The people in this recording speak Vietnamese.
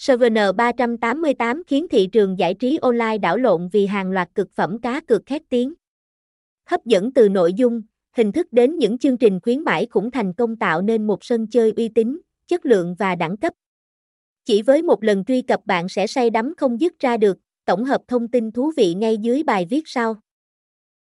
SVN 388 khiến thị trường giải trí online đảo lộn vì hàng loạt cực phẩm cá cược khét tiếng. Hấp dẫn từ nội dung, hình thức đến những chương trình khuyến mãi cũng thành công tạo nên một sân chơi uy tín, chất lượng và đẳng cấp. Chỉ với một lần truy cập bạn sẽ say đắm không dứt ra được, tổng hợp thông tin thú vị ngay dưới bài viết sau.